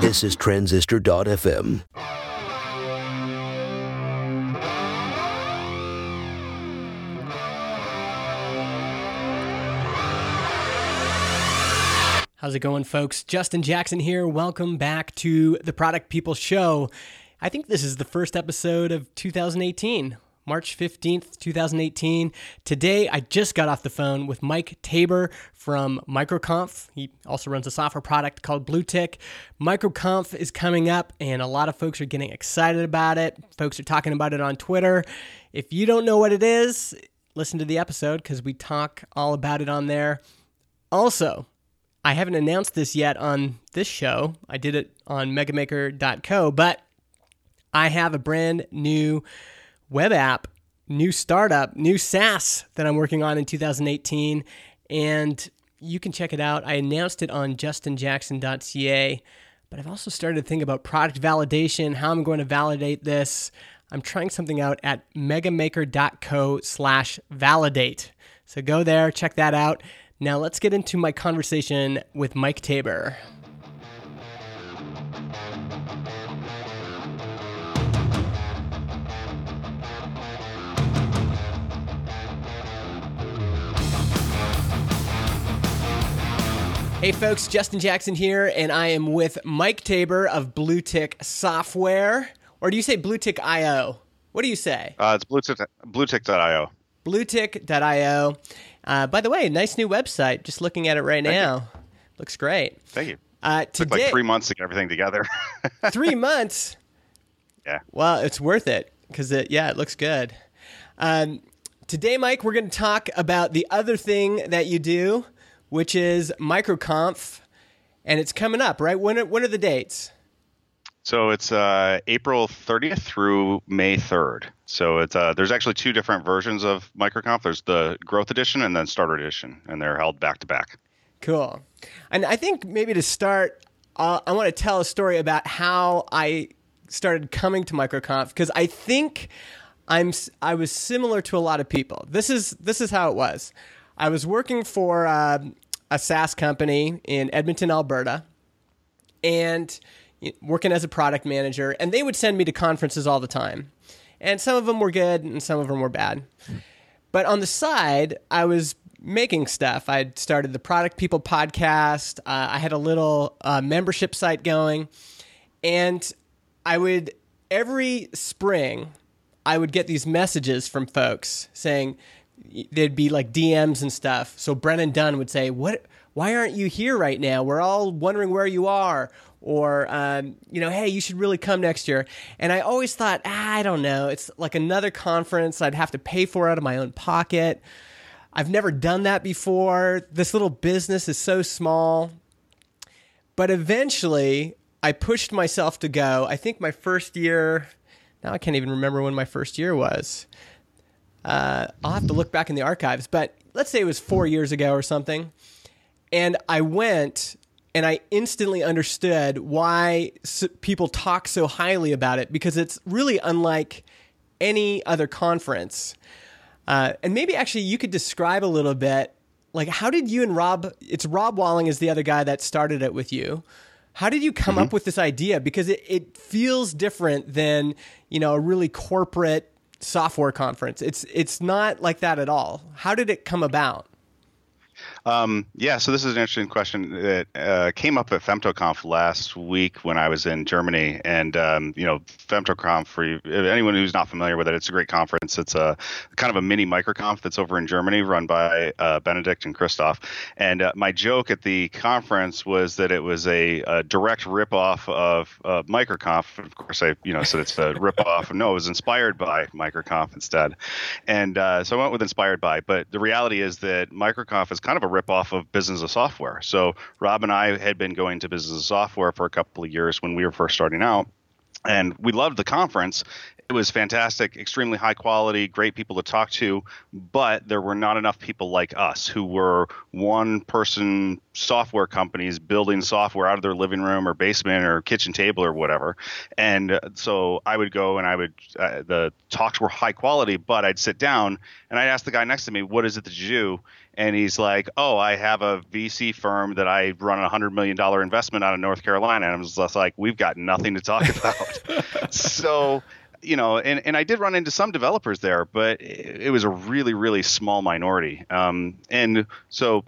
This is Transistor.fm. How's it going, folks? Justin Jackson here. Welcome back to the Product People Show. I think this is the first episode of 2018, March 15th, 2018. Today, I just got off the phone with Mike Taber from Microconf. He also runs a software product called BlueTick. Microconf is coming up, and a lot of folks are getting excited about it. Folks are talking about it on Twitter. If you don't know what it is, listen to the episode because we talk all about it on there. Also, I haven't announced this yet on this show. I did it on megamaker.co, but I have a brand new web app, new startup, new SaaS that I'm working on in 2018. And you can check it out. I announced it on justinjackson.ca, but I've also started to think about product validation, how I'm going to validate this. I'm trying something out at megamaker.co slash validate. So go there, check that out. Now let's get into my conversation with Mike Taber. Hey folks, Justin Jackson here, and I am with Mike Taber of BlueTick Software. Or do you say BlueTick.io? What do you say? Uh, it's Bluetick, BlueTick.io. BlueTick.io. Uh, by the way, nice new website. Just looking at it right Thank now. you. Looks great. Thank you. Uh, Took like three months to get everything together. three months. yeah. Well, it's worth it because it, yeah, it looks good. Um, today, Mike, we're going to talk about the other thing that you do, which is MicroConf, and it's coming up, right? When are, when are the dates? So it's uh, April 30th through May 3rd. So it's uh, there's actually two different versions of MicroConf. There's the Growth Edition and then Starter Edition, and they're held back to back. Cool. And I think maybe to start, uh, I want to tell a story about how I started coming to MicroConf because I think I'm I was similar to a lot of people. This is this is how it was. I was working for uh, a SaaS company in Edmonton, Alberta, and working as a product manager, and they would send me to conferences all the time. And some of them were good, and some of them were bad. But on the side, I was making stuff. I'd started the Product People podcast. Uh, I had a little uh, membership site going, and I would every spring I would get these messages from folks saying there'd be like DMs and stuff. So Brennan Dunn would say, "What? Why aren't you here right now? We're all wondering where you are." Or, um, you know, hey, you should really come next year. And I always thought, ah, I don't know. It's like another conference. I'd have to pay for out of my own pocket. I've never done that before. This little business is so small. But eventually, I pushed myself to go. I think my first year, now I can't even remember when my first year was. Uh, I'll have to look back in the archives, but let's say it was four years ago or something. And I went and I instantly understood why people talk so highly about it because it's really unlike any other conference. Uh, and maybe actually you could describe a little bit like how did you and Rob it's Rob Walling is the other guy that started it with you. How did you come up with this idea? Because it, it feels different than, you know, a really corporate software conference. It's it's not like that at all. How did it come about? Um, yeah, so this is an interesting question that uh, came up at FemtoConf last week when I was in Germany, and um, you know, FemtoConf for anyone who's not familiar with it, it's a great conference. It's a kind of a mini microconf that's over in Germany, run by uh, Benedict and Christoph. And uh, my joke at the conference was that it was a, a direct ripoff of uh, MicroConf. Of course, I you know said it's a ripoff. no, it was inspired by MicroConf instead, and uh, so I went with inspired by. But the reality is that MicroConf is kind of a ripoff of Business of Software. So Rob and I had been going to Business of Software for a couple of years when we were first starting out, and we loved the conference. It was fantastic, extremely high quality, great people to talk to, but there were not enough people like us who were one person software companies building software out of their living room or basement or kitchen table or whatever. And uh, so I would go and I would, uh, the talks were high quality, but I'd sit down and I'd ask the guy next to me, What is it that you do? and he's like, "Oh, I have a VC firm that I run a hundred million dollar investment out of North Carolina," and I was just like, "We've got nothing to talk about." so you know, and, and I did run into some developers there, but it, it was a really, really small minority. Um, and so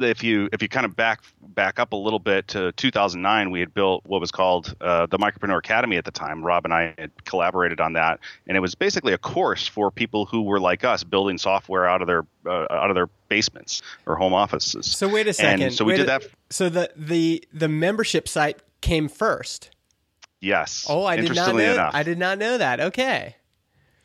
if you if you kind of back back up a little bit to 2009, we had built what was called uh, the Micropreneur Academy at the time. Rob and I had collaborated on that, and it was basically a course for people who were like us, building software out of their uh, out of their basements or home offices. So wait a second. And so we Wait did a- that. So the the the membership site came first. Yes. Oh, I did not know. enough. I did not know that. Okay.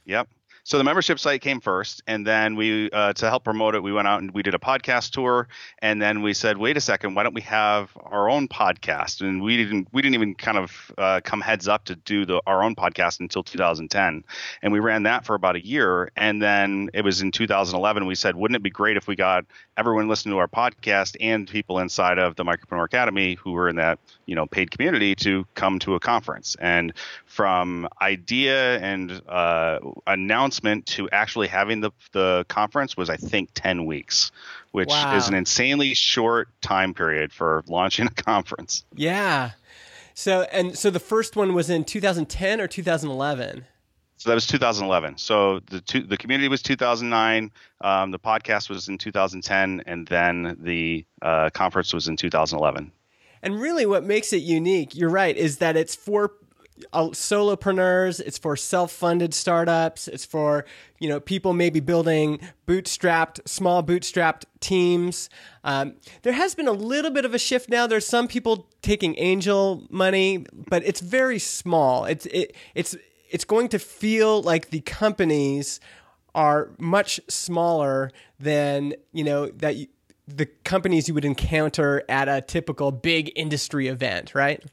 Yep. So the membership site came first, and then we, uh, to help promote it, we went out and we did a podcast tour, and then we said, wait a second, why don't we have our own podcast? And we didn't, we didn't even kind of uh, come heads up to do the our own podcast until 2010, and we ran that for about a year, and then it was in 2011 we said, wouldn't it be great if we got everyone listening to our podcast and people inside of the Micropreneur Academy who were in that you know paid community to come to a conference, and from idea and uh, announcement to actually having the the conference was I think 10 weeks, which Wow. is an insanely short time period for launching a conference. Yeah. So and so the first one was in 2010 or 2011. So that was 2011. So the two, the community was 2009. Um, the podcast was in 2010, and then the uh, conference was in 2011. And really, what makes it unique, you're right, is that it's for solopreneurs, it's for self-funded startups, it's for you know people maybe building bootstrapped, small bootstrapped teams. Um, there has been a little bit of a shift now. There's some people taking angel money, but it's very small. It's it, it's it's going to feel like the companies are much smaller than you know that you, the companies you would encounter at a typical big industry event, right?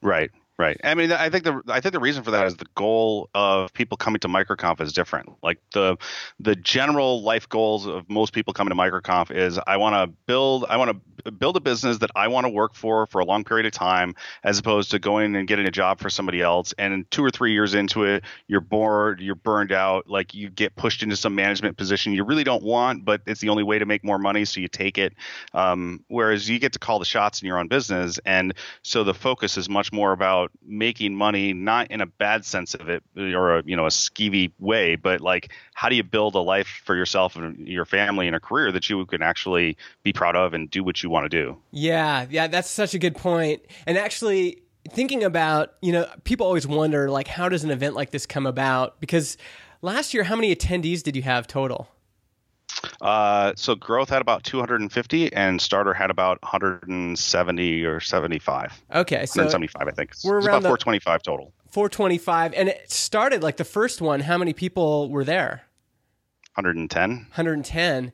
Right. Right. I mean, I think the I think the reason for that is the goal of people coming to MicroConf is different. Like the the general life goals of most people coming to MicroConf is I want to build I want to build a business that I want to work for for a long period of time, as opposed to going and getting a job for somebody else. And two or three years into it, you're bored, you're burned out, like you get pushed into some management position you really don't want, but it's the only way to make more money, so you take it. Um, whereas you get to call the shots in your own business, and so the focus is much more about making money, not in a bad sense of it or a you know a skeevy way, but like how do you build a life for yourself and your family and a career that you can actually be proud of and do what you want to do. Yeah, yeah, that's such a good point. And actually, thinking about, you know, people always wonder, like, how does an event like this come about? Because last year, how many attendees did you have total? Uh, so growth had about 250 and starter had about 170 or 75. Okay, so 175, I think. We're it's around about 425 total. 425. And it started like the first one. How many people were there? 110. 110.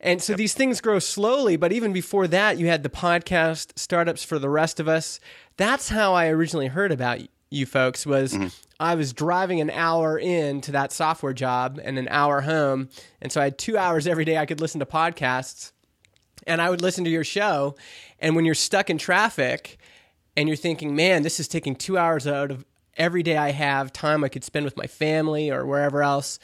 And so these things grow slowly, but even before that, you had the podcast startups for the rest of us. That's how I originally heard about you folks was mm-hmm. I was driving an hour in to that software job and an hour home. And so I had 2 hours every day I could listen to podcasts and I would listen to your show. And when you're stuck in traffic and you're thinking, man, this is taking two hours out of every day I have, time I could spend with my family or wherever else.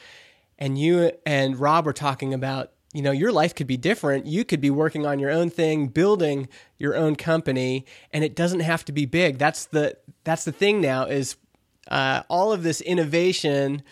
And you and Rob were talking about, you know, your life could be different. You could be working on your own thing, building your own company, and it doesn't have to be big. That's the that's the thing now is uh, all of this innovation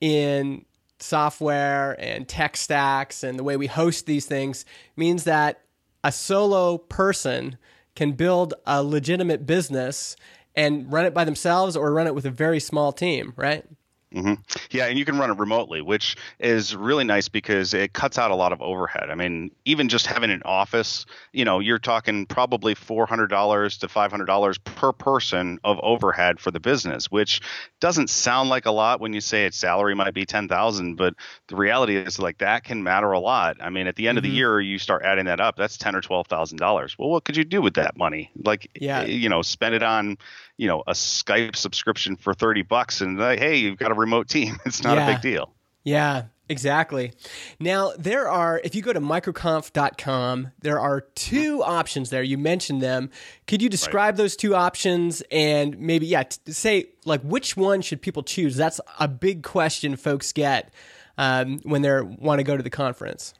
in software and tech stacks and the way we host these things means that a solo person can build a legitimate business and run it by themselves or run it with a very small team, right? Hmm Yeah, and you can run it remotely, which is really nice because it cuts out a lot of overhead. I mean, even just having an office, you know, you're talking probably four hundred dollars to five hundred dollars per person of overhead for the business, which doesn't sound like a lot when you say its salary might be ten thousand, but the reality is like that can matter a lot. I mean, at the end of the year, you start adding that up, that's ten or twelve thousand dollars. Well, what could you do with that money? Like, Yeah. you know, spend it on, you know, a Skype subscription for thirty bucks, and like, hey, you've got a remote team. It's not Yeah. a big deal. Yeah, exactly. Now, there are, if you go to microconf.com, there are two options there. You mentioned them. Could you describe those two options and maybe, yeah, t- say, like, which one should people choose? That's a big question folks get um, when they want to go to the conference.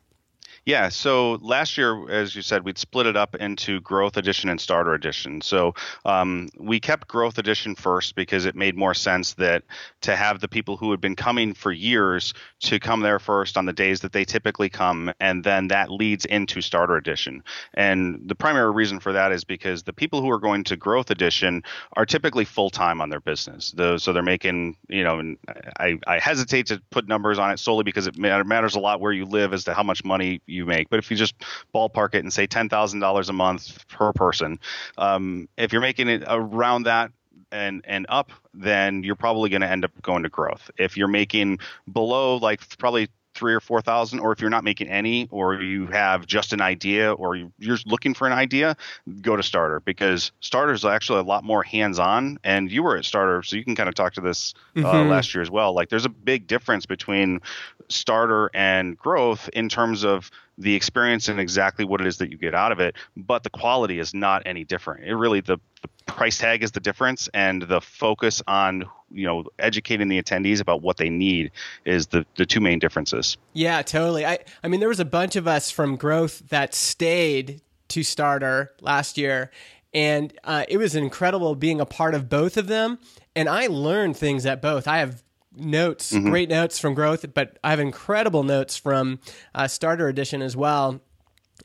Yeah. So last year, as you said, we'd split it up into Growth Edition and Starter Edition. So um, we kept Growth Edition first because it made more sense that to have the people who had been coming for years to come there first on the days that they typically come, and then that leads into Starter Edition. And the primary reason for that is because the people who are going to Growth Edition are typically full time on their business. So they're making, you know, I, I hesitate to put numbers on it solely because it matters a lot where you live as to how much money you make. But if you just ballpark it and say ten thousand dollars a month per person, um, if you're making it around that and and up, then you're probably going to end up going to growth. If you're making below like probably three or four thousand, or if you're not making any, or you have just an idea, or you're looking for an idea, go to starter because starter is actually a lot more hands-on. And you were at starter, so you can kind of talk to this uh, mm-hmm. last year as well. Like there's a big difference between starter and growth in terms of the experience and exactly what it is that you get out of it, but the quality is not any different. It really the, the price tag is the difference, and the focus on you know educating the attendees about what they need is the the two main differences. Yeah, totally. I I mean, there was a bunch of us from Growth that stayed to Starter last year, and uh, it was incredible being a part of both of them. And I learned things at both. I have notes, mm-hmm. great notes from Growth, but I have incredible notes from uh, Starter Edition as well.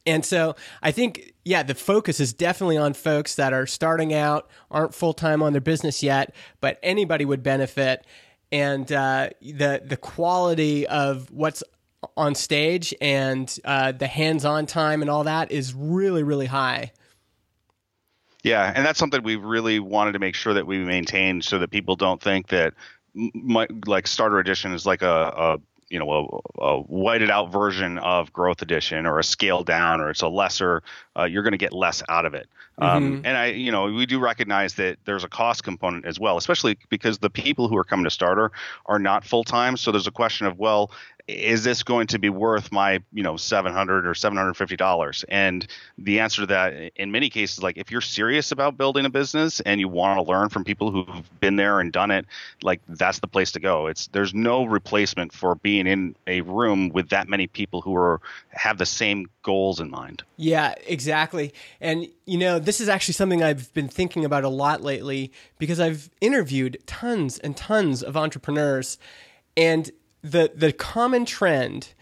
And so I think, yeah, the focus is definitely on folks that are starting out, aren't full time on their business yet, but anybody would benefit. And uh, the the quality of what's on stage and uh, the hands on time and all that is really really high. Yeah, and that's something we really wanted to make sure that we maintain, so that people don't think that my, like starter edition is like a, a you know a, a, whited out version of growth edition or a scaled down or it's a lesser uh, you're going to get less out of it um, mm-hmm. and i you know we do recognize that there's a cost component as well especially because the people who are coming to starter are not full time so there's a question of well is this going to be worth my you know 700 or 750 dollars? And the answer to that in many cases like if you're serious about building a business and you want to learn from people who've been there and done it like that's the place to go. It's there's no replacement for being in a room with that many people who are have the same goals in mind. Yeah exactly. And you know this is actually something i've been thinking about a lot lately because i've interviewed tons and tons of entrepreneurs. And the the common trend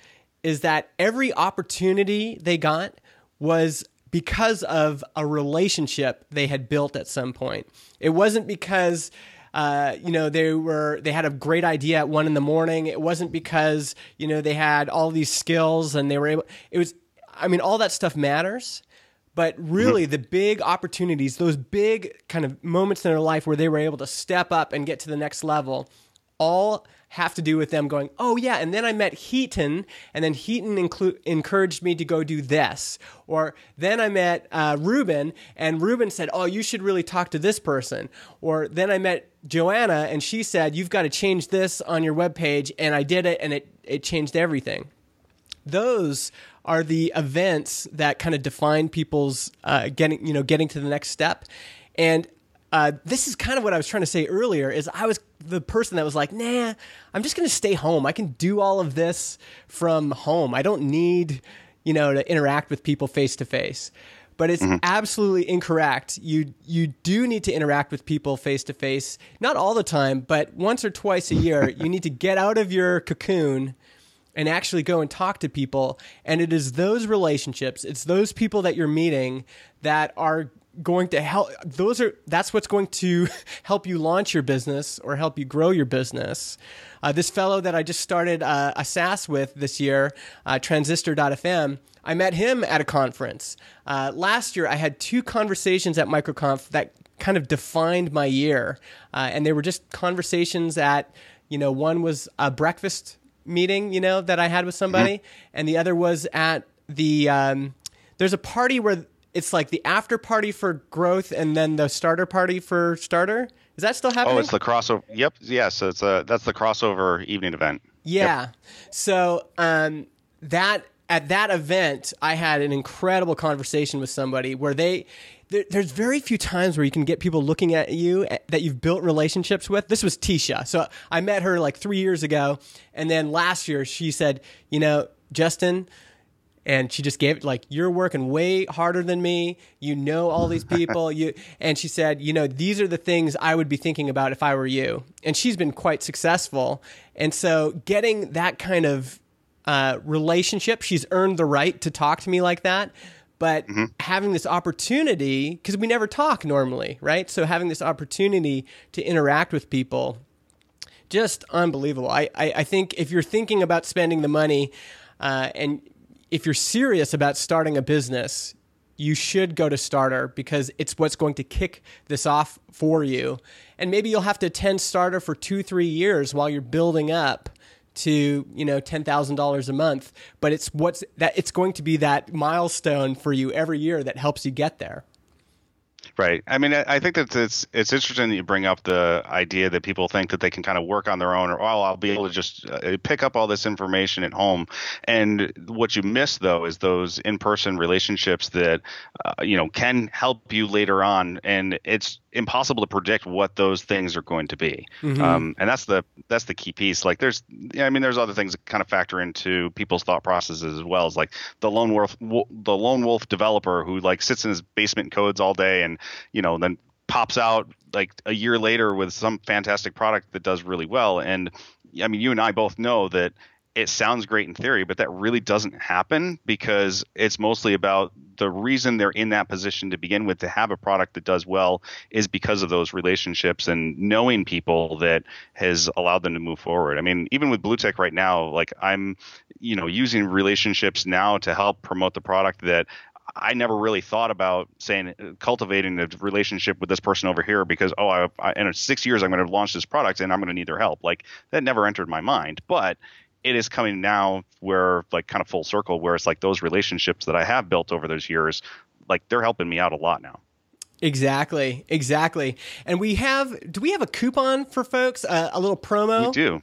is that every opportunity they got was because of a relationship they had built at some point. It wasn't because uh, you know they were they had a great idea at one in the morning. It wasn't because you know they had all these skills and they were able. It was I mean all that stuff matters, but really mm-hmm. the big opportunities, those big kind of moments in their life where they were able to step up and get to the next level, all have to do with them going, oh yeah, and then I met Hiten, and then Hiten inclu- encouraged me to go do this, or then I met uh, Ruben, and Ruben said, oh, you should really talk to this person, or then I met Joanna, and she said, you've got to change this on your webpage, and I did it, and it it changed everything. Those are the events that kind of define people's uh, getting you know getting to the next step, and uh, this is kind of what I was trying to say earlier. Is I was the person that was like, nah, I'm just going to stay home. I can do all of this from home. I don't need, you know, to interact with people face to face. But it's mm-hmm. absolutely incorrect. You you do need to interact with people face to face, not all the time, but once or twice a year. you need to get out of your cocoon and actually go and talk to people. And it is those relationships, it's those people that you're meeting that are going to help those are that's what's going to help you launch your business or help you grow your business. Uh, this fellow that i just started uh, a saas with this year uh, transistor.fm i met him at a conference. Uh, last year i had two conversations at microconf that kind of defined my year. Uh, and they were just conversations at you know one was a breakfast meeting you know that i had with somebody mm-hmm. and the other was at the um, there's a party where it's like the after party for growth and then the starter party for starter. Is that still happening? Oh, it's the crossover. Yep. Yes, it's a that's the crossover evening event. Yeah. Yep. So um, that at that event, I had an incredible conversation with somebody where they. There, there's very few times where you can get people looking at you eh, that you've built relationships with. This was Tisha. So I met her like three years ago. And then last year she said, you know, Justin, and she just gave like you're working way harder than me. You know all these people. You and she said you know these are the things i would be thinking about if i were you. And she's been quite successful. And so getting that kind of uh, relationship she's earned the right to talk to me like that. But mm-hmm. having this opportunity because we never talk normally right? So having this opportunity to interact with people just unbelievable. I, I, I think if you're thinking about spending the money uh, and if you're serious about starting a business, you should go to Starter because it's what's going to kick this off for you. And maybe you'll have to attend Starter for two, three years while you're building up to you know ten thousand dollars a month. But it's what's that it's going to be that milestone for you every year that helps you get there. Right. I mean, I think that it's it's interesting that you bring up the idea that people think that they can kind of work on their own, or oh, I'll be able to just uh, pick up all this information at home. And what you miss though is those in-person relationships that uh, you know can help you later on. And it's impossible to predict what those things are going to be. Mm-hmm. Um, and that's the that's the key piece. Like there's I mean there's other things that kind of factor into people's thought processes as well as like the lone wolf the lone wolf developer who like sits in his basement codes all day and you know then pops out like a year later with some fantastic product that does really well and I mean you and I both know that it sounds great in theory, but that really doesn't happen because it's mostly about the reason they're in that position to begin with to have a product that does well is because of those relationships and knowing people that has allowed them to move forward. I mean, even with Bluetick right now, like I'm, you know, using relationships now to help promote the product that I never really thought about saying cultivating a relationship with this person over here because oh I, I, in six years I'm going to launch this product and I'm going to need their help like that never entered my mind but it is coming now where like kind of full circle where it's like those relationships that I have built over those years, like they're helping me out a lot now. Exactly, exactly. And we have, do we have a coupon for folks? Uh, a little promo? We do.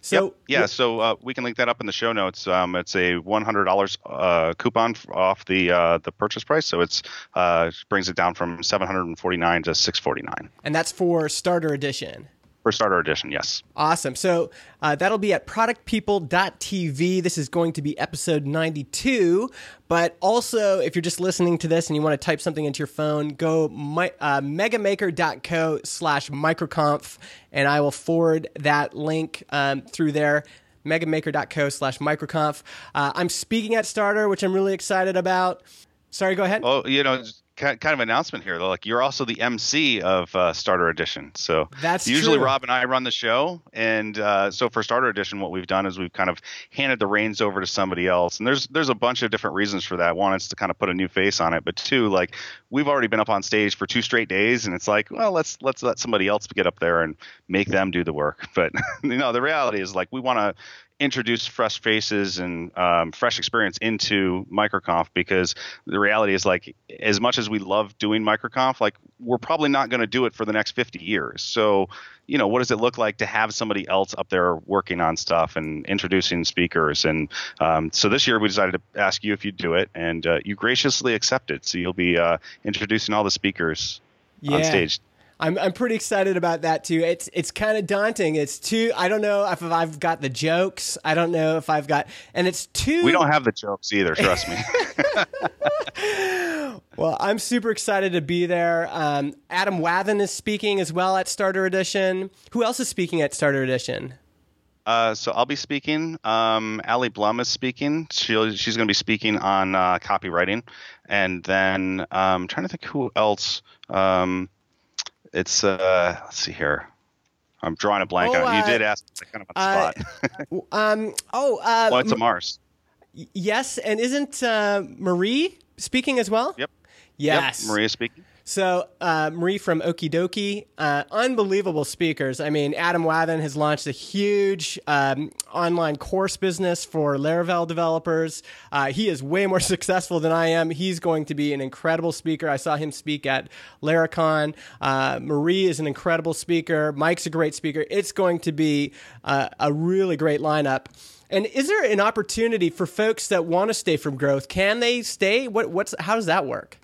So yep. yeah, so uh, we can link that up in the show notes. Um, it's a one hundred dollars uh, coupon off the uh, the purchase price, so it's uh, brings it down from seven hundred and forty nine to six forty nine. And that's for starter edition. For starter edition, yes. Awesome. So uh, that'll be at productpeople.tv. This is going to be episode 92. But also, if you're just listening to this and you want to type something into your phone, go my, uh, megamaker.co slash microconf, and I will forward that link um, through there megamaker.co slash microconf. Uh, I'm speaking at Starter, which I'm really excited about. Sorry, go ahead. Well, you know, kind of announcement here though. Like you're also the MC of uh, Starter Edition. So that's usually true. Rob and I run the show, and uh, so for Starter Edition, what we've done is we've kind of handed the reins over to somebody else. And there's there's a bunch of different reasons for that. One is to kind of put a new face on it, but two, like we've already been up on stage for two straight days, and it's like, well, let's let's let somebody else get up there and make them do the work. But you know, the reality is like we want to introduce fresh faces and um, fresh experience into microconf because the reality is like as much as we love doing microconf like we're probably not going to do it for the next 50 years. So you know what does it look like to have somebody else up there working on stuff and introducing speakers? And um, so this year we decided to ask you if you'd do it and uh, you graciously accepted. So you'll be uh, introducing all the speakers yeah. on stage I'm I'm pretty excited about that too. It's it's kind of daunting. It's too. I don't know if I've got the jokes. I don't know if I've got, and it's too. We don't have the jokes either. Trust me. well, I'm super excited to be there. Um, Adam Wathan is speaking as well at Starter Edition. Who else is speaking at Starter Edition? Uh, so I'll be speaking. Um, Alli Blum is speaking. She'll, she's going to be speaking on uh, copywriting, and then um, I'm trying to think who else. Um, it's uh, let's see here. I'm drawing a blank oh, on. You uh, did ask kind of a uh, spot. um. Oh. Uh, well, it's a Mars. Yes, and isn't uh, Marie speaking as well? Yep. Yes. Yep, Maria speaking. So uh, Marie from Okidoki, uh, unbelievable speakers. I mean, Adam Wathan has launched a huge um, online course business for Laravel developers. Uh, he is way more successful than I am. He's going to be an incredible speaker. I saw him speak at Laracon. Uh, Marie is an incredible speaker. Mike's a great speaker. It's going to be uh, a really great lineup. And is there an opportunity for folks that want to stay from growth? Can they stay? What, what's how does that work?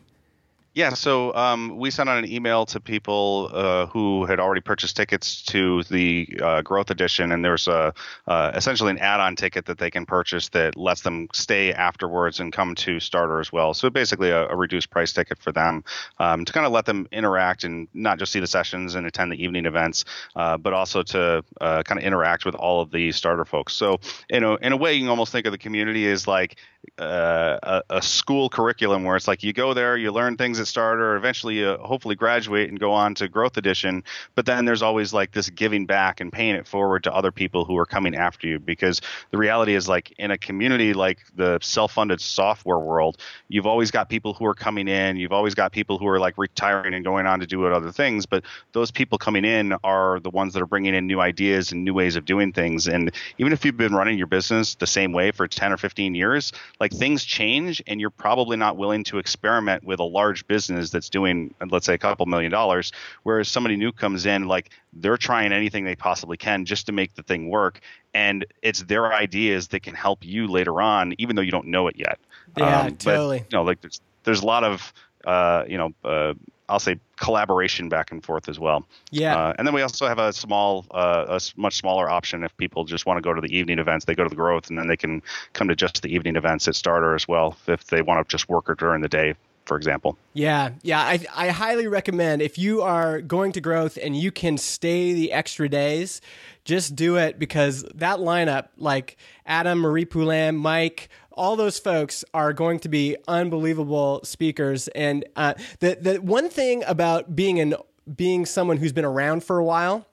Yeah, so um, we sent out an email to people uh, who had already purchased tickets to the uh, Growth Edition, and there's a uh, essentially an add-on ticket that they can purchase that lets them stay afterwards and come to Starter as well. So basically, a, a reduced price ticket for them um, to kind of let them interact and not just see the sessions and attend the evening events, uh, but also to uh, kind of interact with all of the Starter folks. So you know, in a way, you can almost think of the community as like uh, a, a, school curriculum where it's like you go there, you learn things at Starter, eventually you hopefully graduate and go on to Growth Edition. But then there's always like this giving back and paying it forward to other people who are coming after you because the reality is like in a community like the self-funded software world, you've always got people who are coming in, you've always got people who are like retiring and going on to do other things. But those people coming in are the ones that are bringing in new ideas and new ways of doing things. And even if you've been running your business the same way for 10 or 15 years, like things change and you're probably not willing to experiment with a large business that's doing let's say a couple million dollars whereas somebody new comes in like they're trying anything they possibly can just to make the thing work and it's their ideas that can help you later on even though you don't know it yet yeah um, totally but, you know like there's there's a lot of uh, you know uh, I'll say collaboration back and forth as well. Yeah. Uh, and then we also have a small, uh, a much smaller option if people just want to go to the evening events. They go to the growth, and then they can come to just the evening events at Starter as well if they want to just work during the day. For example. Yeah, yeah, I, I highly recommend if you are going to growth and you can stay the extra days, just do it because that lineup, like Adam, Marie Poulin, Mike, all those folks are going to be unbelievable speakers. And uh, the the one thing about being an being someone who's been around for a while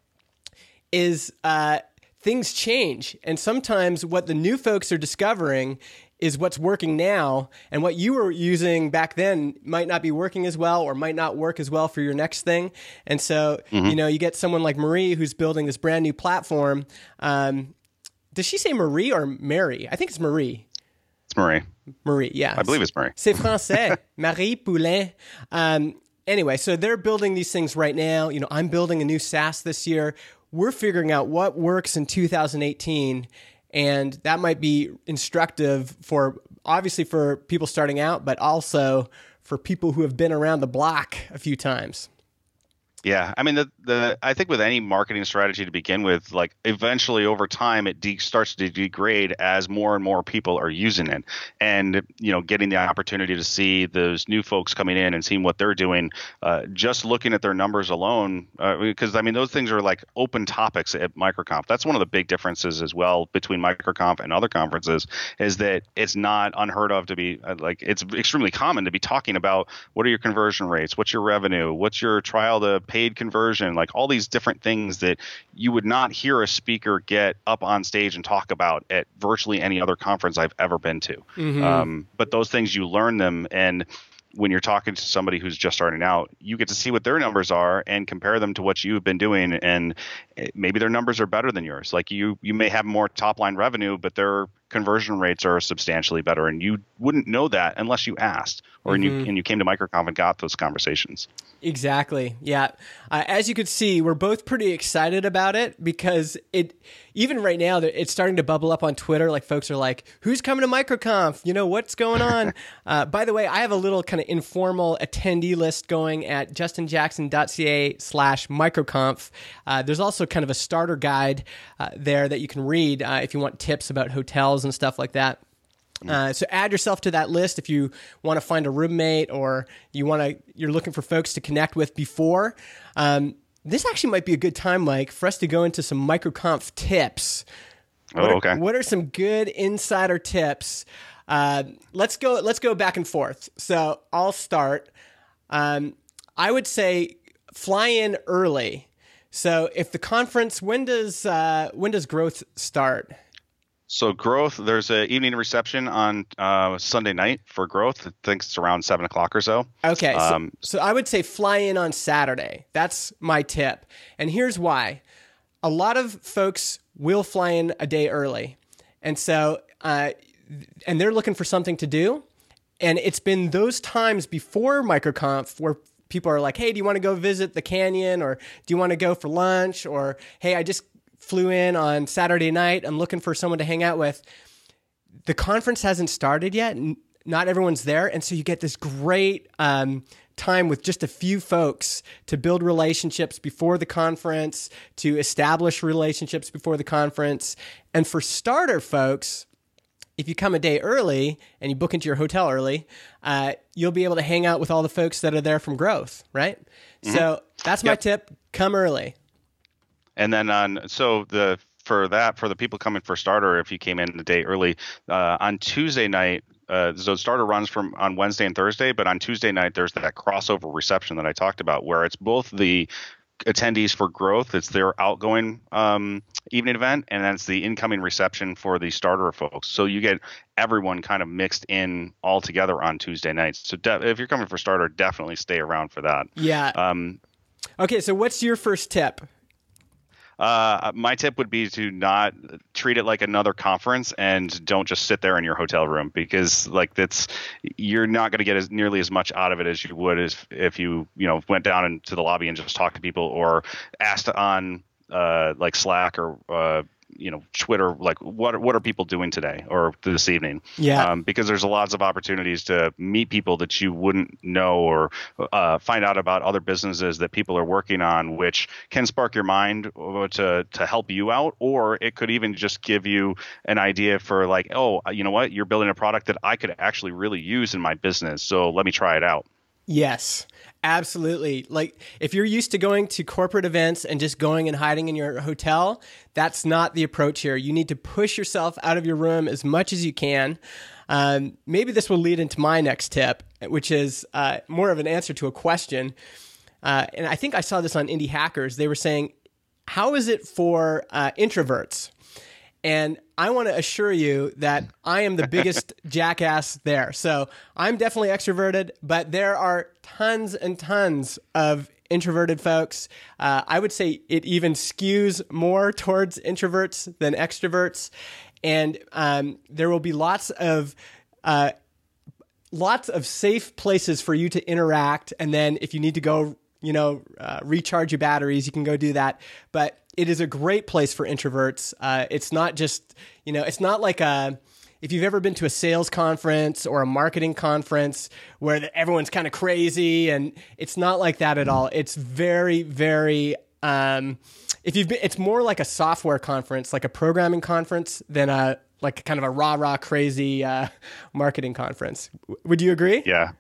is uh, things change, and sometimes what the new folks are discovering is what's working now and what you were using back then might not be working as well or might not work as well for your next thing and so mm-hmm. you know you get someone like marie who's building this brand new platform um, does she say marie or mary i think it's marie It's Marie. Marie, yeah. I believe it's Marie. C'est français. Marie Poulin. Um, anyway, so they're building these things right now. You know, I'm building a new SaaS this year. We're figuring out what works in 2018, and that might be instructive for obviously for people starting out, but also for people who have been around the block a few times. Yeah, I mean the the I think with any marketing strategy to begin with, like eventually over time it de- starts to degrade as more and more people are using it, and you know getting the opportunity to see those new folks coming in and seeing what they're doing, uh, just looking at their numbers alone, because uh, I mean those things are like open topics at MicroConf. That's one of the big differences as well between MicroConf and other conferences is that it's not unheard of to be uh, like it's extremely common to be talking about what are your conversion rates, what's your revenue, what's your trial to pay paid conversion, like all these different things that you would not hear a speaker get up on stage and talk about at virtually any other conference I've ever been to. Mm-hmm. Um, but those things you learn them and when you're talking to somebody who's just starting out, you get to see what their numbers are and compare them to what you've been doing, and eh, maybe their numbers are better than yours. Like you, you may have more top line revenue, but their conversion rates are substantially better, and you wouldn't know that unless you asked or mm-hmm. you and you came to MicroConf and got those conversations. Exactly. Yeah. Uh, as you could see, we're both pretty excited about it because it even right now it's starting to bubble up on Twitter. Like folks are like, "Who's coming to MicroConf? You know what's going on?" uh, by the way, I have a little kind of informal attendee list going at justinjackson.ca/slash MicroConf. Uh, there's also kind of a starter guide uh, there that you can read uh, if you want tips about hotels and stuff like that. Uh, so add yourself to that list if you want to find a roommate or you want to you're looking for folks to connect with before. Um, this actually might be a good time, Mike, for us to go into some microconf tips. Oh, what are, okay. What are some good insider tips? Uh, let's go. Let's go back and forth. So I'll start. Um, I would say fly in early. So if the conference, when does uh, when does growth start? So growth, there's an evening reception on uh, Sunday night for growth. I think it's around seven o'clock or so. Okay, um, so, so I would say fly in on Saturday. That's my tip, and here's why: a lot of folks will fly in a day early, and so uh, and they're looking for something to do, and it's been those times before MicroConf where people are like, "Hey, do you want to go visit the canyon, or do you want to go for lunch, or hey, I just flew in on Saturday night. I'm looking for someone to hang out with. The conference hasn't started yet. Not everyone's there. And so you get this great um, time with just a few folks to build relationships before the conference, to establish relationships before the conference. And for starter folks, if you come a day early and you book into your hotel early, uh, you'll be able to hang out with all the folks that are there from growth, right? So that's my Yep. tip come early. And then on so the for that for the people coming for starter, if you came in the day early uh, on Tuesday night. Uh, so starter runs from on Wednesday and Thursday, but on Tuesday night there's that crossover reception that I talked about, where it's both the attendees for growth, it's their outgoing um, evening event, and then it's the incoming reception for the starter folks. So you get everyone kind of mixed in all together on Tuesday nights. So de- if you're coming for starter, definitely stay around for that. Yeah. Um, Okay, so what's your first tip? Uh, my tip would be to not treat it like another conference and don't just sit there in your hotel room because like that's you're not going to get as nearly as much out of it as you would as if you you know went down into the lobby and just talked to people or asked on uh, like Slack or uh, you know Twitter like what are, what are people doing today or this evening Yeah. um, because there's a lots of opportunities to meet people that you wouldn't know or uh, find out about other businesses that people are working on, which can spark your mind uh, to to help you out, or it could even just give you an idea for like, oh, you know what, you're building a product that I could actually really use in my business, so let me try it out. Yes, absolutely. Like if you're used to going to corporate events and just going and hiding in your hotel, that's not the approach here. You need to push yourself out of your room as much as you can. Um, maybe this will lead into my next tip, which is uh, more of an answer to a question. Uh, and I think I saw this on Indie Hackers. They were saying, "How is it for uh, introverts?" And I want to assure you that I am the biggest jackass there. So I'm definitely extroverted, but there are tons and tons of introverted folks. Uh, I would say it even skews more towards introverts than extroverts. And um, there will be lots of uh, lots of safe places for you to interact. And then if you need to go, you know, uh, recharge your batteries, you can go do that. But it is a great place for introverts. Uh, it's not just, you know, it's not like a, if you've ever been to a sales conference or a marketing conference where the, everyone's kind of crazy and it's not like that at all. It's very, very, um, if you've been, it's more like a software conference, like a programming conference than a, like kind of a rah rah crazy uh, marketing conference. W- Would you agree? Yeah.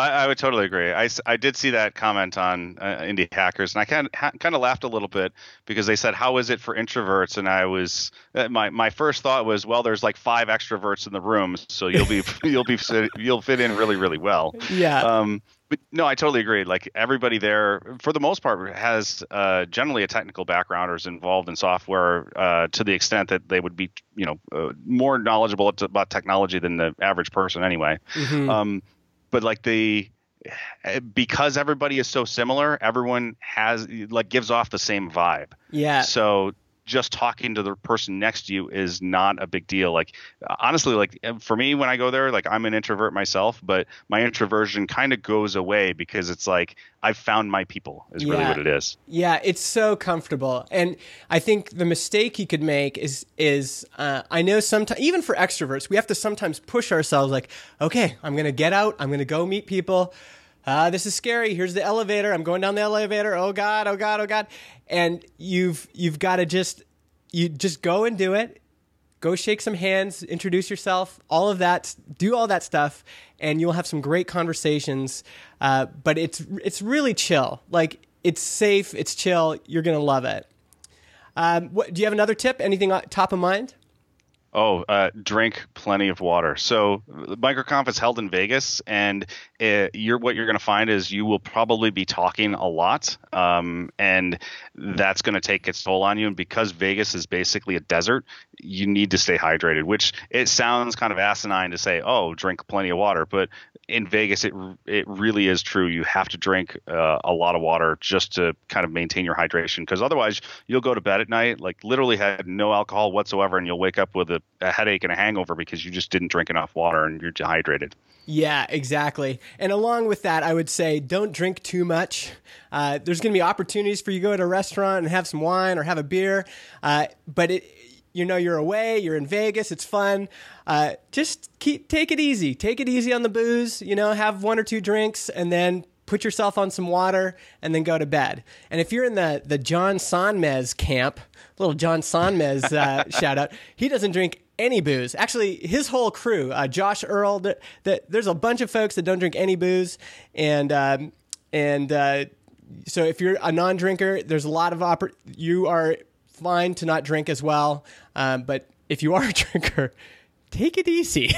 I, I would totally agree. I, I did see that comment on uh, Indie Hackers, and I kind of ha- kind of laughed a little bit because they said, "How is it for introverts?" And I was uh, my my first thought was, "Well, there's like five extroverts in the room, so you'll be you'll be fit- you'll fit in really really well." Yeah. Um, but no, I totally agree. Like everybody there, for the most part, has uh, generally a technical background or is involved in software uh, to the extent that they would be, you know, uh, more knowledgeable about technology than the average person anyway. Um, but like the eh, because everybody is so similar, everyone has like gives off the same vibe. Yeah. So just talking to the person next to you is not a big deal. Like honestly, like for me when I go there, like I'm an introvert myself, but my introversion kind of goes away because it's like I've found my people is really what it is. Yeah, it's so comfortable, and I think the mistake you could make is is uh, I know sometimes even for extroverts we have to sometimes push ourselves like, okay, I'm gonna get out, I'm gonna go meet people. Uh, this is scary. Here's the elevator. I'm going down the elevator. Oh god, oh god, oh god, and you've you've got to just you just go and do it. Go shake some hands, introduce yourself, all of that, do all that stuff, and you'll have some great conversations. Uh, but it's it's really chill. Like it's safe, it's chill. You're gonna love it. Um, what, do you have another tip? Anything top of mind? Oh, uh, drink plenty of water. So, the MicroConf is held in Vegas, and uh you're what you're going to find is you will probably be talking a lot, um, and that's going to take its toll on you. And because Vegas is basically a desert, you need to stay hydrated. Which it sounds kind of asinine to say, "Oh, drink plenty of water," but in Vegas, it it really is true. You have to drink uh, a lot of water just to kind of maintain your hydration, because otherwise you'll go to bed at night like literally had no alcohol whatsoever, and you'll wake up with a, a headache and a hangover because you just didn't drink enough water and you're dehydrated. Yeah, exactly. And along with that, I would say don't drink too much. Uh, there's going to be opportunities for you to go to a restaurant and have some wine or have a beer, uh, but it, you know, you're away, you're in Vegas, it's fun. Uh, just keep take it easy. Take it easy on the booze. You know, have one or two drinks and then put yourself on some water, and then go to bed. And if you're in the the John Sonmez camp, little John Sonmez uh, shout out, he doesn't drink any booze. Actually, his whole crew, uh, Josh Earl, th- th- there's a bunch of folks that don't drink any booze, and um, and uh, so if you're a non-drinker, there's a lot of oppor- you are fine to not drink as well. Um, but if you are a drinker, take it easy.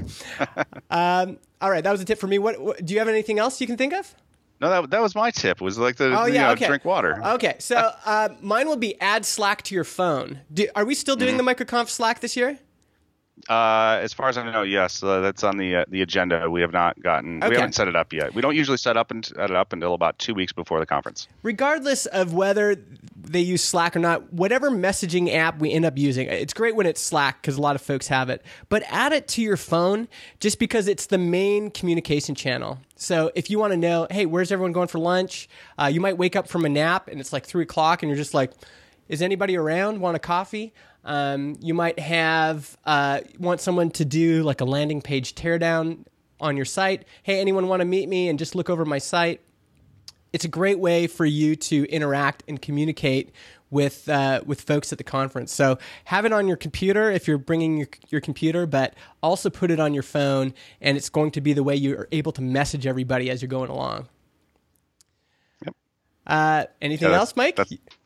um, all right, that was a tip for me. What, what, do you have anything else you can think of? No, that, that was my tip. Was like the Oh you know, okay. drink water. Okay, so uh, mine will be add Slack to your phone. Do, are we still doing Mm-hmm. the MicroConf Slack this year? Uh, as far as I know, yes, uh, that's on the uh, the agenda. We have not gotten. Okay. We haven't set it up yet. We don't usually set up and set it up until about two weeks before the conference. regardless of whether they use Slack or not, whatever messaging app we end up using, it's great when it's Slack because a lot of folks have it, but add it to your phone just because it's the main communication channel. So if you want to know, hey, where's everyone going for lunch? Uh, you might wake up from a nap and it's like three o'clock and you're just like, is anybody around? Want a coffee? Um, you might have uh, want someone to do like a landing page teardown on your site. Hey, anyone want to meet me and just look over my site? it's a great way for you to interact and communicate with uh, with folks at the conference. So have it on your computer if you're bringing your, your computer, but also put it on your phone, and it's going to be the way you're able to message everybody as you're going along. Yep. Uh, anything Yeah, else, Mike?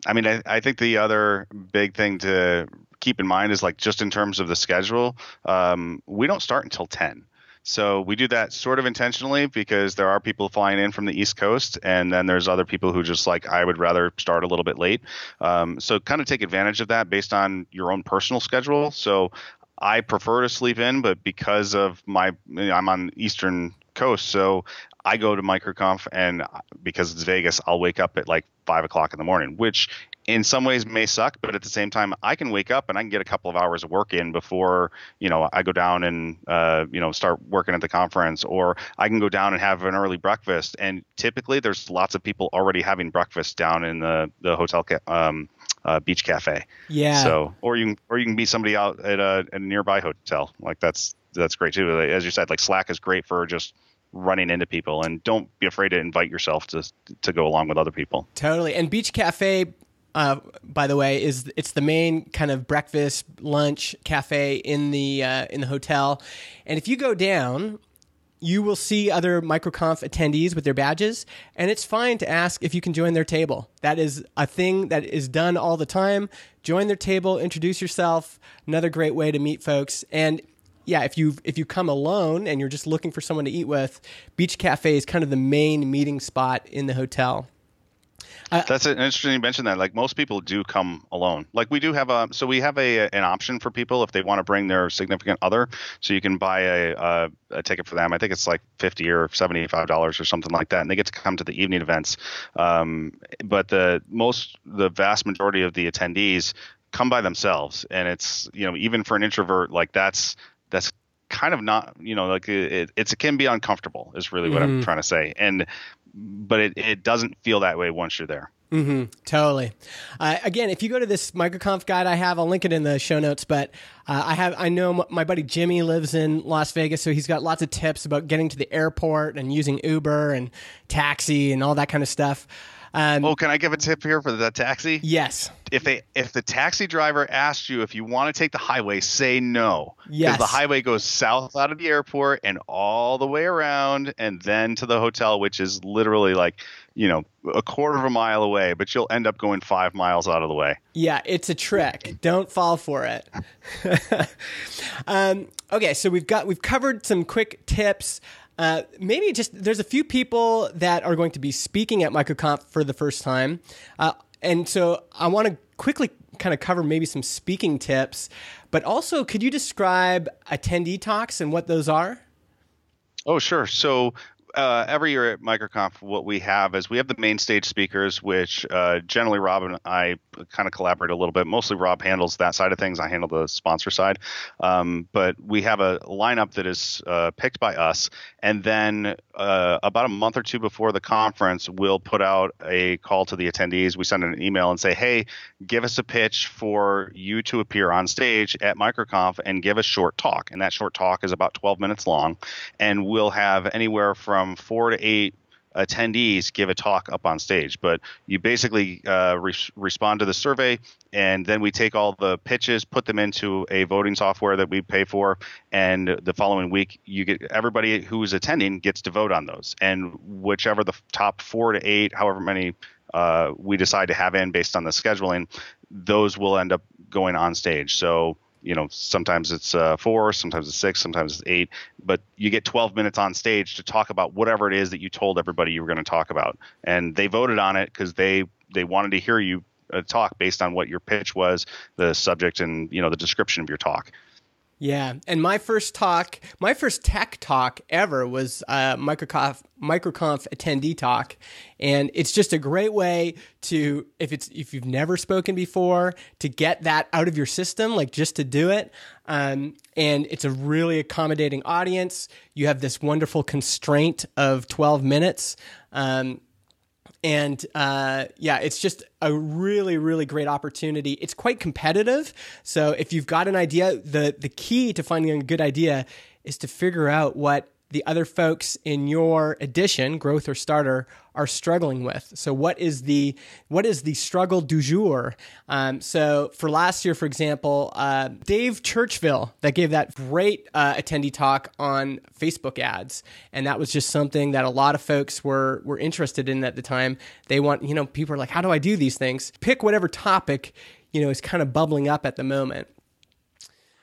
I mean, I, I think the other big thing to keep in mind is like just in terms of the schedule, um, we don't start until 10. So we do that sort of intentionally because there are people flying in from the East Coast, and then there's other people who just like I would rather start a little bit late. Um, so kind of take advantage of that based on your own personal schedule. So I prefer to sleep in, but because of my, I'm on Eastern Coast, so I go to MicroConf, and because it's Vegas, I'll wake up at like five o'clock in the morning, which in some ways may suck, but at the same time, I can wake up and I can get a couple of hours of work in before you know I go down and uh, you know start working at the conference, or I can go down and have an early breakfast. And typically, there's lots of people already having breakfast down in the the hotel ca- um, uh, beach cafe. yeah. So, or you can, or you can meet somebody out at a, a nearby hotel. Like that's that's great too. As you said, like Slack is great for just running into people, and don't be afraid to invite yourself to to go along with other people. Totally. And Beach Cafe, uh, by the way, is it's the main kind of breakfast lunch cafe in the uh, in the hotel. And if you go down, you will see other MicroConf attendees with their badges, and it's fine to ask if you can join their table. That is a thing that is done all the time. Join their table, introduce yourself. Another great way to meet folks. And yeah, if you if you come alone and you're just looking for someone to eat with, Beach Cafe is kind of the main meeting spot in the hotel. That's an interesting you mentioned that. Like most people do come alone. Like we do have a so we have a an option for people if they want to bring their significant other. So you can buy a a, a ticket for them. I think it's like fifty or seventy five dollars or something like that, and they get to come to the evening events. Um, but the most the vast majority of the attendees come by themselves, and it's you know even for an introvert like that's that's kind of not you know like it, it's it can be uncomfortable is really what I'm trying to say and but it, it doesn't feel that way once you're there mm-hmm. Totally. Uh, again, if you go to this MicroConf guide I have, I'll link it in the show notes. But uh, I have, I know m- my buddy Jimmy lives in Las Vegas, so he's got lots of tips about getting to the airport and using Uber and taxi and all that kind of stuff. Um, Oh, can I give a tip here for the taxi? Yes. If they if the taxi driver asks you if you want to take the highway, say no. Yes. the highway goes south out of the airport and all the way around and then to the hotel, which is literally like, you know, a quarter of a mile away, but you'll end up going five miles out of the way. Yeah, it's a trick. Don't fall for it. um, okay, so we've got we've covered some quick tips. Uh, maybe just there's a few people that are going to be speaking at MicroConf for the first time, uh, and so I want to quickly kind of cover maybe some speaking tips, but also could you describe attendee talks and what those are? Oh, sure. So uh, every year at MicroConf, what we have is we have the main stage speakers, which uh, generally Rob and I kind of collaborate a little bit. Mostly Rob handles that side of things. I handle the sponsor side. Um, but we have a lineup that is uh, picked by us. And then uh, about a month or two before the conference, we'll put out a call to the attendees. We send an email and say, hey, give us a pitch for you to appear on stage at MicroConf and give a short talk. And that short talk is about 12 minutes long. And we'll have anywhere from four to eight attendees give a talk up on stage. But you basically uh, re- respond to the survey, and then we take all the pitches, put them into a voting software that we pay for, and the following week you get everybody who is attending gets to vote on those, and whichever the top four to eight, however many uh, we decide to have in based on the scheduling, those will end up going on stage. So you know sometimes it's uh, four sometimes it's six sometimes it's eight but you get 12 minutes on stage to talk about whatever it is that you told everybody you were going to talk about. And they voted on it because they they wanted to hear you uh, talk based on what your pitch was the subject and you know the description of your talk yeah, and my first talk, my first tech talk ever was uh, MicroConf, MicroConf attendee talk, and it's just a great way to if it's if you've never spoken before to get that out of your system, like just to do it. Um, and it's a really accommodating audience. You have this wonderful constraint of twelve minutes. Um, and uh, yeah, it's just a really, really great opportunity. It's quite competitive. So if you've got an idea, the the key to finding a good idea is to figure out what the other folks in your edition, growth or starter, are struggling with. So what is the what is the struggle du jour? Um, so for last year, for example, uh, Dave Churchville that gave that great uh, attendee talk on Facebook ads, and that was just something that a lot of folks were were interested in at the time. They want you know people are like, how do I do these things? Pick whatever topic you know is kind of bubbling up at the moment.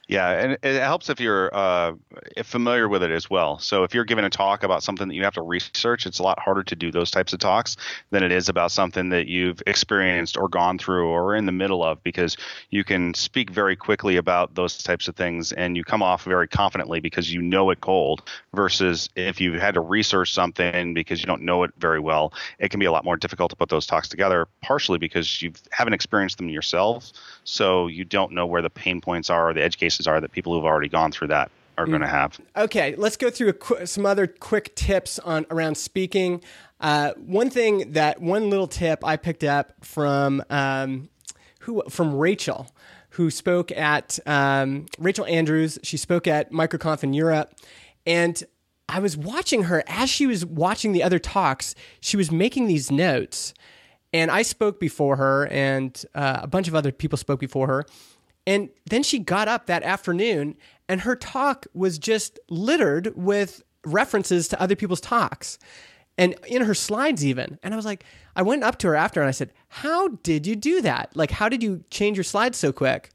Yeah, and it helps if you're uh, familiar with it as well. So if you're giving a talk about something that you have to research, it's a lot harder to do those types of talks than it is about something that you've experienced or gone through or in the middle of, because you can speak very quickly about those types of things and you come off very confidently because you know it cold. Versus if you've had to research something because you don't know it very well, it can be a lot more difficult to put those talks together. Partially because you haven't experienced them yourself, so you don't know where the pain points are or the edge cases are that people who've already gone through that are mm. going to have. Okay, let's go through qu- some other quick tips on around speaking. Uh, one thing that one little tip I picked up from um, who from Rachel, who spoke at um, Rachel Andrews. She spoke at MicroConf in Europe, and I was watching her as she was watching the other talks. She was making these notes, and I spoke before her, and uh, a bunch of other people spoke before her. And then she got up that afternoon and her talk was just littered with references to other people's talks and in her slides even. And I was like, I went up to her after and I said, How did you do that? Like, how did you change your slides so quick?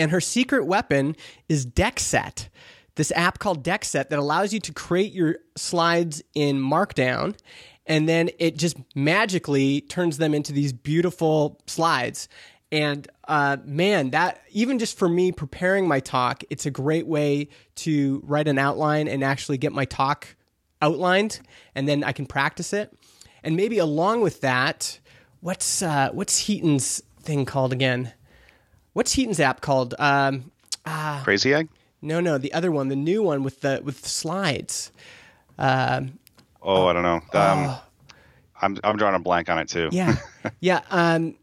And her secret weapon is Deckset, this app called Deckset that allows you to create your slides in Markdown. And then it just magically turns them into these beautiful slides. And uh, man, that even just for me preparing my talk, it's a great way to write an outline and actually get my talk outlined, and then I can practice it. And maybe along with that, what's uh, what's Hiten's thing called again? What's Hiten's app called? Um, uh, Crazy Egg. No, no, the other one, the new one with the with the slides. Um, oh, I don't know. Um, oh. I'm I'm drawing a blank on it too. Yeah, yeah. Um,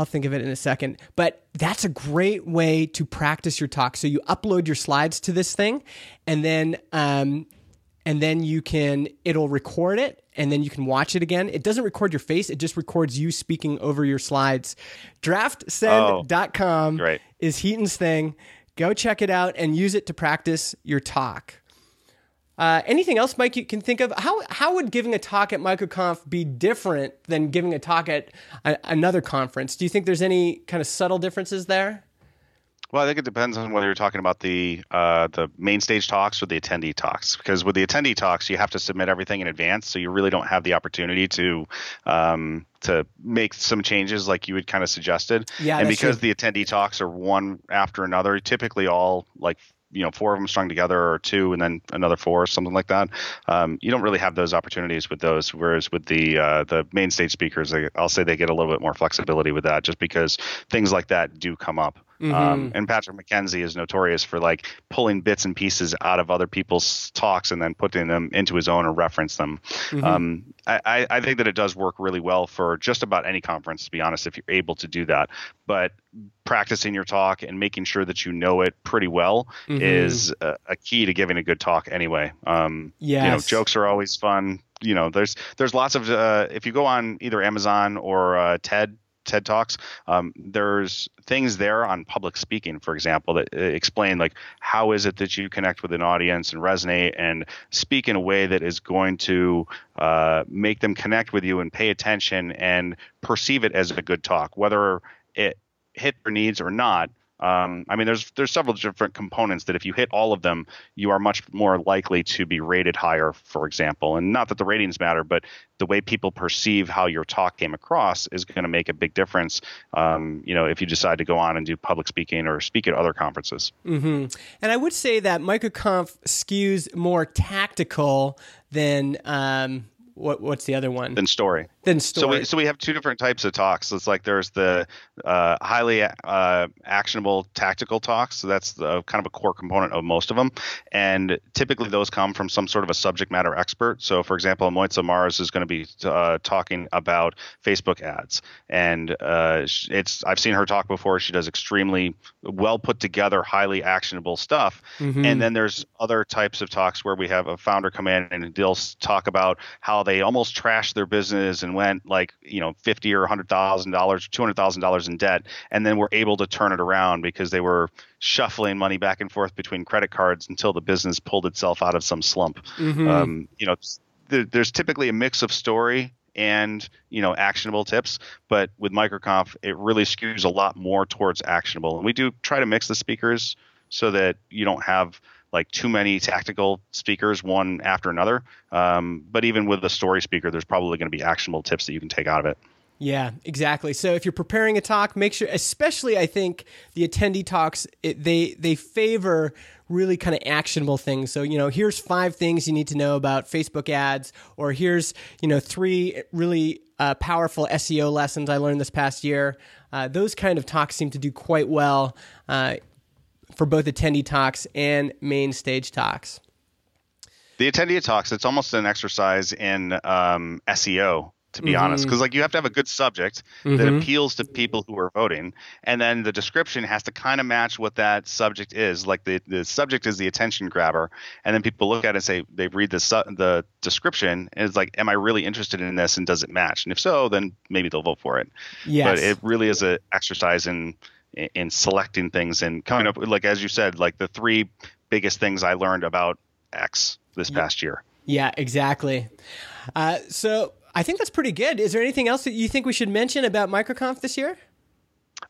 I'll think of it in a second. But that's a great way to practice your talk. So you upload your slides to this thing, and then um, and then you can it'll record it, and then you can watch it again. It doesn't record your face; it just records you speaking over your slides. DraftSend.com oh, is Hiten's thing. Go check it out and use it to practice your talk. Uh, anything else, Mike, you can think of? How, how would giving a talk at MicroConf be different than giving a talk at a, another conference? Do you think there's any kind of subtle differences there? Well, I think it depends on whether you're talking about the uh, the main stage talks or the attendee talks. Because with the attendee talks, you have to submit everything in advance, so you really don't have the opportunity to um, to make some changes like you had kind of suggested. Yeah, and because true. the attendee talks are one after another, typically all like you know four of them strung together or two and then another four or something like that um, you don't really have those opportunities with those whereas with the uh, the main stage speakers i'll say they get a little bit more flexibility with that just because things like that do come up Mm-hmm. Um, and Patrick McKenzie is notorious for like pulling bits and pieces out of other people's talks and then putting them into his own or reference them. Mm-hmm. Um, I, I think that it does work really well for just about any conference, to be honest, if you're able to do that. But practicing your talk and making sure that you know it pretty well mm-hmm. is a, a, key to giving a good talk anyway. Um, yes. You know, jokes are always fun. You know, there's there's lots of uh, if you go on either Amazon or uh, TED TED Talks. Um, there's things there on public speaking, for example, that uh, explain like how is it that you connect with an audience and resonate and speak in a way that is going to uh, make them connect with you and pay attention and perceive it as a good talk, whether it hit their needs or not. Um, I mean, there's there's several different components that if you hit all of them, you are much more likely to be rated higher, for example. And not that the ratings matter, but the way people perceive how your talk came across is going to make a big difference. Um, you know, if you decide to go on and do public speaking or speak at other conferences. Mm-hmm. And I would say that MicroConf skews more tactical than um, what what's the other one? Then story. Then story. So we so we have two different types of talks. It's like there's the uh, highly uh, actionable tactical talks. So that's the, kind of a core component of most of them, and typically those come from some sort of a subject matter expert. So for example, Moitza Mars is going to be uh, talking about Facebook ads, and uh, it's I've seen her talk before. She does extremely well put together, highly actionable stuff. Mm-hmm. And then there's other types of talks where we have a founder come in and they'll talk about how they almost trashed their business and went like you know fifty or hundred thousand dollars, two hundred thousand dollars in debt, and then were able to turn it around because they were shuffling money back and forth between credit cards until the business pulled itself out of some slump. Mm-hmm. Um, you know, there's typically a mix of story and you know actionable tips but with microconf it really skews a lot more towards actionable and we do try to mix the speakers so that you don't have like too many tactical speakers one after another. Um, but even with the story speaker, there's probably going to be actionable tips that you can take out of it. Yeah, exactly. So if you're preparing a talk, make sure, especially I think the attendee talks, it, they they favor really kind of actionable things. So you know, here's five things you need to know about Facebook ads, or here's you know three really uh, powerful SEO lessons I learned this past year. Uh, those kind of talks seem to do quite well uh, for both attendee talks and main stage talks? The attendee talks, it's almost an exercise in um, SEO to be mm-hmm. honest because like you have to have a good subject mm-hmm. that appeals to people who are voting and then the description has to kind of match what that subject is like the, the subject is the attention grabber and then people look at it and say they read the su- the description and it's like am i really interested in this and does it match and if so then maybe they'll vote for it yes. but it really is an exercise in in selecting things and coming up like as you said like the three biggest things i learned about x this past year. Yeah exactly. Uh, so i think that's pretty good. Is there anything else that you think we should mention about microconf this year?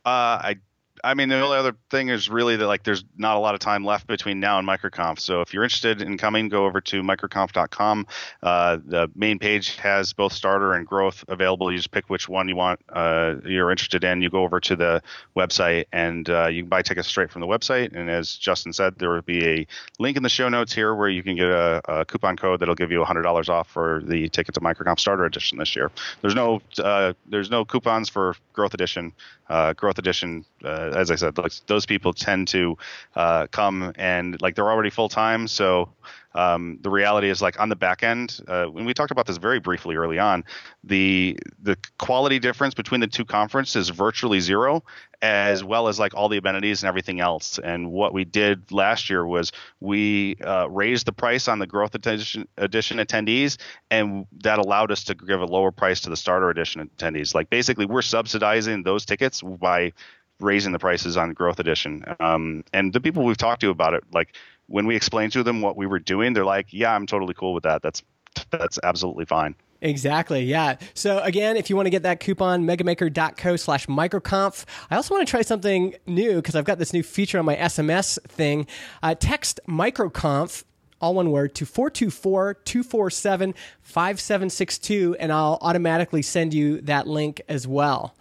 Uh, i I mean, the only other thing is really that like there's not a lot of time left between now and MicroConf. So if you're interested in coming, go over to microconf.com. Uh, the main page has both starter and growth available. You just pick which one you want uh, you're interested in. You go over to the website and uh, you can buy tickets straight from the website. And as Justin said, there will be a link in the show notes here where you can get a, a coupon code that'll give you $100 off for the ticket to MicroConf Starter Edition this year. There's no uh, there's no coupons for Growth Edition. Uh, growth Edition uh, as I said, those people tend to uh, come and like they're already full time. So um, the reality is like on the back end, uh, when we talked about this very briefly early on, the the quality difference between the two conferences is virtually zero, as well as like all the amenities and everything else. And what we did last year was we uh, raised the price on the growth edition, edition attendees, and that allowed us to give a lower price to the starter edition attendees. Like basically, we're subsidizing those tickets by raising the prices on Growth Edition. Um, and the people we've talked to about it, like when we explained to them what we were doing, they're like, "Yeah, I'm totally cool with that. That's that's absolutely fine." Exactly. Yeah. So again, if you want to get that coupon, megamaker.co slash microconf. I also want to try something new because I've got this new feature on my SMS thing. Uh, text microconf all one word, to 424 247 5762, and I'll automatically send you that link as well.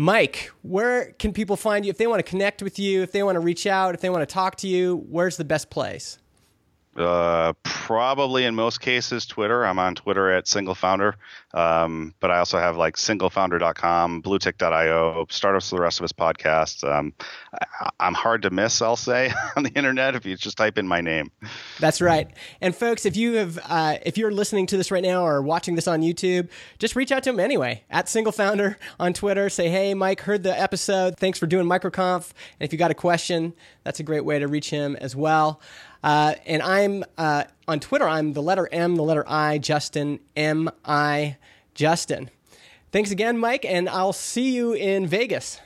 Mike, where can people find you if they want to connect with you, if they want to reach out, if they want to talk to you? Where's the best place? Uh, probably in most cases, Twitter. I'm on Twitter at single founder. Um, but I also have like singlefounder.com, bluetick.io, startups the rest of us podcasts. Um, I, I'm hard to miss, I'll say, on the internet if you just type in my name. That's right. And folks, if you have, uh, if you're listening to this right now or watching this on YouTube, just reach out to him anyway at single founder on Twitter. Say, hey, Mike, heard the episode. Thanks for doing MicroConf. And if you got a question, that's a great way to reach him as well. Uh, and I'm uh, on Twitter. I'm the letter M, the letter I, Justin M I Justin. Thanks again, Mike, and I'll see you in Vegas.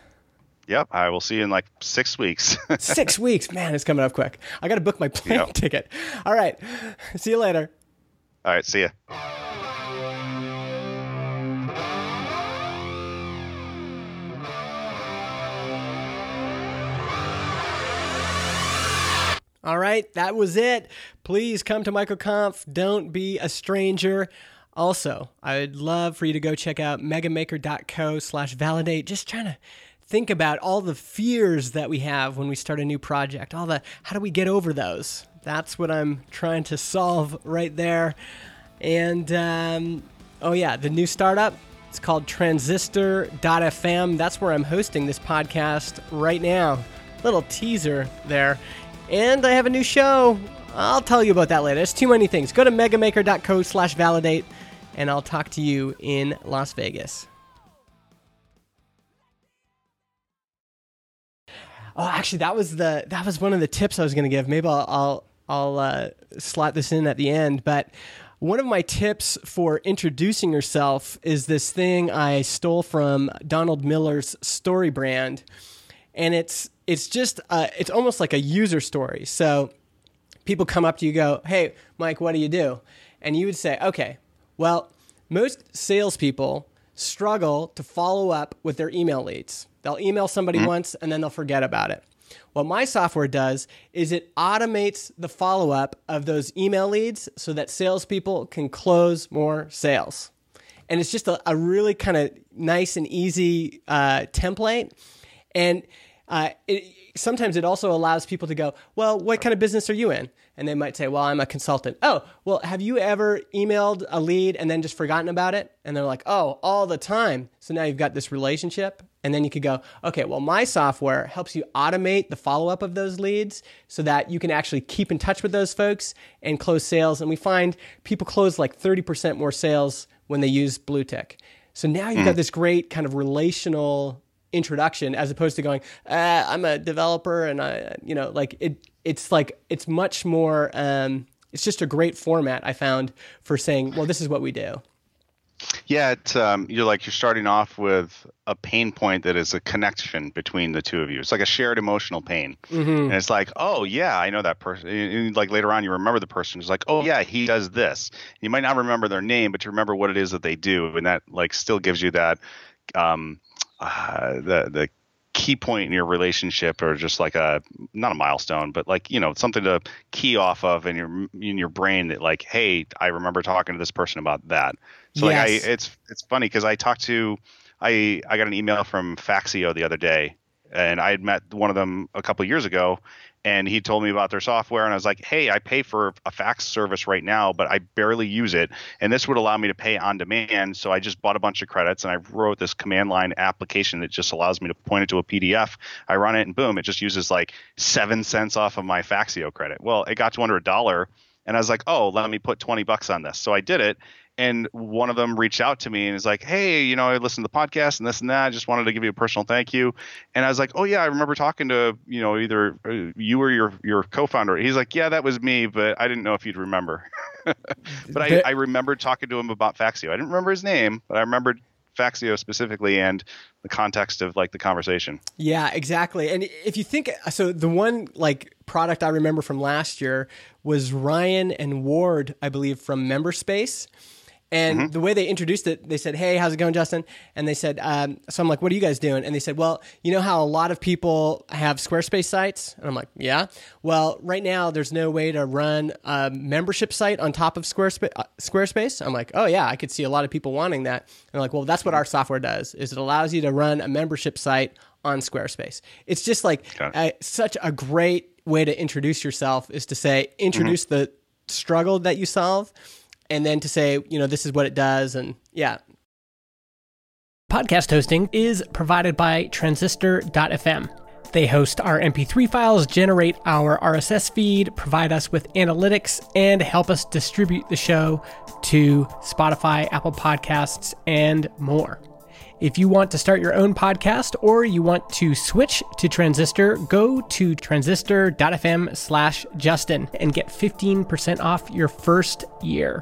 Yep, I will see you in like six weeks. six weeks, man, it's coming up quick. I got to book my plane yep. ticket. All right, see you later. All right, see ya. All right, that was it. Please come to MicroConf. Don't be a stranger. Also, I'd love for you to go check out megamaker.co slash validate. Just trying to think about all the fears that we have when we start a new project. All the how do we get over those? That's what I'm trying to solve right there. And um, oh yeah, the new startup. It's called Transistor.fm. That's where I'm hosting this podcast right now. Little teaser there. And I have a new show. I'll tell you about that later. It's too many things. Go to megamaker.co slash validate, and I'll talk to you in Las Vegas. Oh, actually, that was the that was one of the tips I was going to give. Maybe I'll I'll, I'll uh, slot this in at the end. But one of my tips for introducing yourself is this thing I stole from Donald Miller's StoryBrand, and it's it's just uh, it's almost like a user story. So people come up to you, go, "Hey, Mike, what do you do?" And you would say, "Okay, well, most salespeople struggle to follow up with their email leads. They'll email somebody mm-hmm. once and then they'll forget about it." What my software does is it automates the follow up of those email leads so that salespeople can close more sales. And it's just a, a really kind of nice and easy uh, template. And uh, it, sometimes it also allows people to go, well, what kind of business are you in? And they might say, well, I'm a consultant. Oh, well, have you ever emailed a lead and then just forgotten about it? And they're like, oh, all the time. So now you've got this relationship. And then you could go, okay, well, my software helps you automate the follow up of those leads so that you can actually keep in touch with those folks and close sales. And we find people close like 30% more sales when they use Bluetick. So now you've got hmm. this great kind of relational introduction as opposed to going uh, i'm a developer and i you know like it it's like it's much more um, it's just a great format i found for saying well this is what we do. Yeah it's um, you're like you're starting off with a pain point that is a connection between the two of you. It's like a shared emotional pain. Mm-hmm. and it's like oh yeah i know that person like later on you remember the person. Who's like oh yeah he does this. You might not remember their name but you remember what it is that they do and that like still gives you that um, uh, the the key point in your relationship or just like a not a milestone but like you know something to key off of in your in your brain that like hey i remember talking to this person about that so yes. like i it's it's funny because i talked to i i got an email from Phaxio the other day and i had met one of them a couple years ago and he told me about their software and i was like hey i pay for a fax service right now but i barely use it and this would allow me to pay on demand so i just bought a bunch of credits and i wrote this command line application that just allows me to point it to a pdf i run it and boom it just uses like seven cents off of my Phaxio credit. Well it got to under a dollar and i was like oh let me put 20 bucks on this so i did it and one of them reached out to me and is like, "Hey, you know, I listened to the podcast and this and that. I just wanted to give you a personal thank you." And I was like, "Oh yeah, I remember talking to you know either uh, you or your your co-founder." He's like, "Yeah, that was me, but I didn't know if you'd remember." but I, I remembered talking to him about Phaxio. I didn't remember his name, but I remembered Phaxio specifically and the context of like the conversation. Yeah, exactly. And if you think so, the one like product I remember from last year was Ryan and Ward, I believe, from MemberSpace. And mm-hmm. the way they introduced it, they said, "Hey, how's it going, Justin?" And they said, um, "So I'm like, what are you guys doing?" And they said, "Well, you know how a lot of people have Squarespace sites?" And I'm like, "Yeah." Well, right now there's no way to run a membership site on top of Squarespace. Uh, Squarespace. I'm like, "Oh yeah, I could see a lot of people wanting that." And they're like, "Well, that's what our software does. Is it allows you to run a membership site on Squarespace. It's just like a, such a great way to introduce yourself is to say introduce mm-hmm. the struggle that you solve, and then to say, you know, this is what it does, and yeah. Podcast hosting is provided by Transistor.fm. They host our MP3 files, generate our RSS feed, provide us with analytics, and help us distribute the show to Spotify, Apple Podcasts, and more. If you want to start your own podcast or you want to switch to Transistor, go to transistor.fm slash Justin and get 15% off your first year.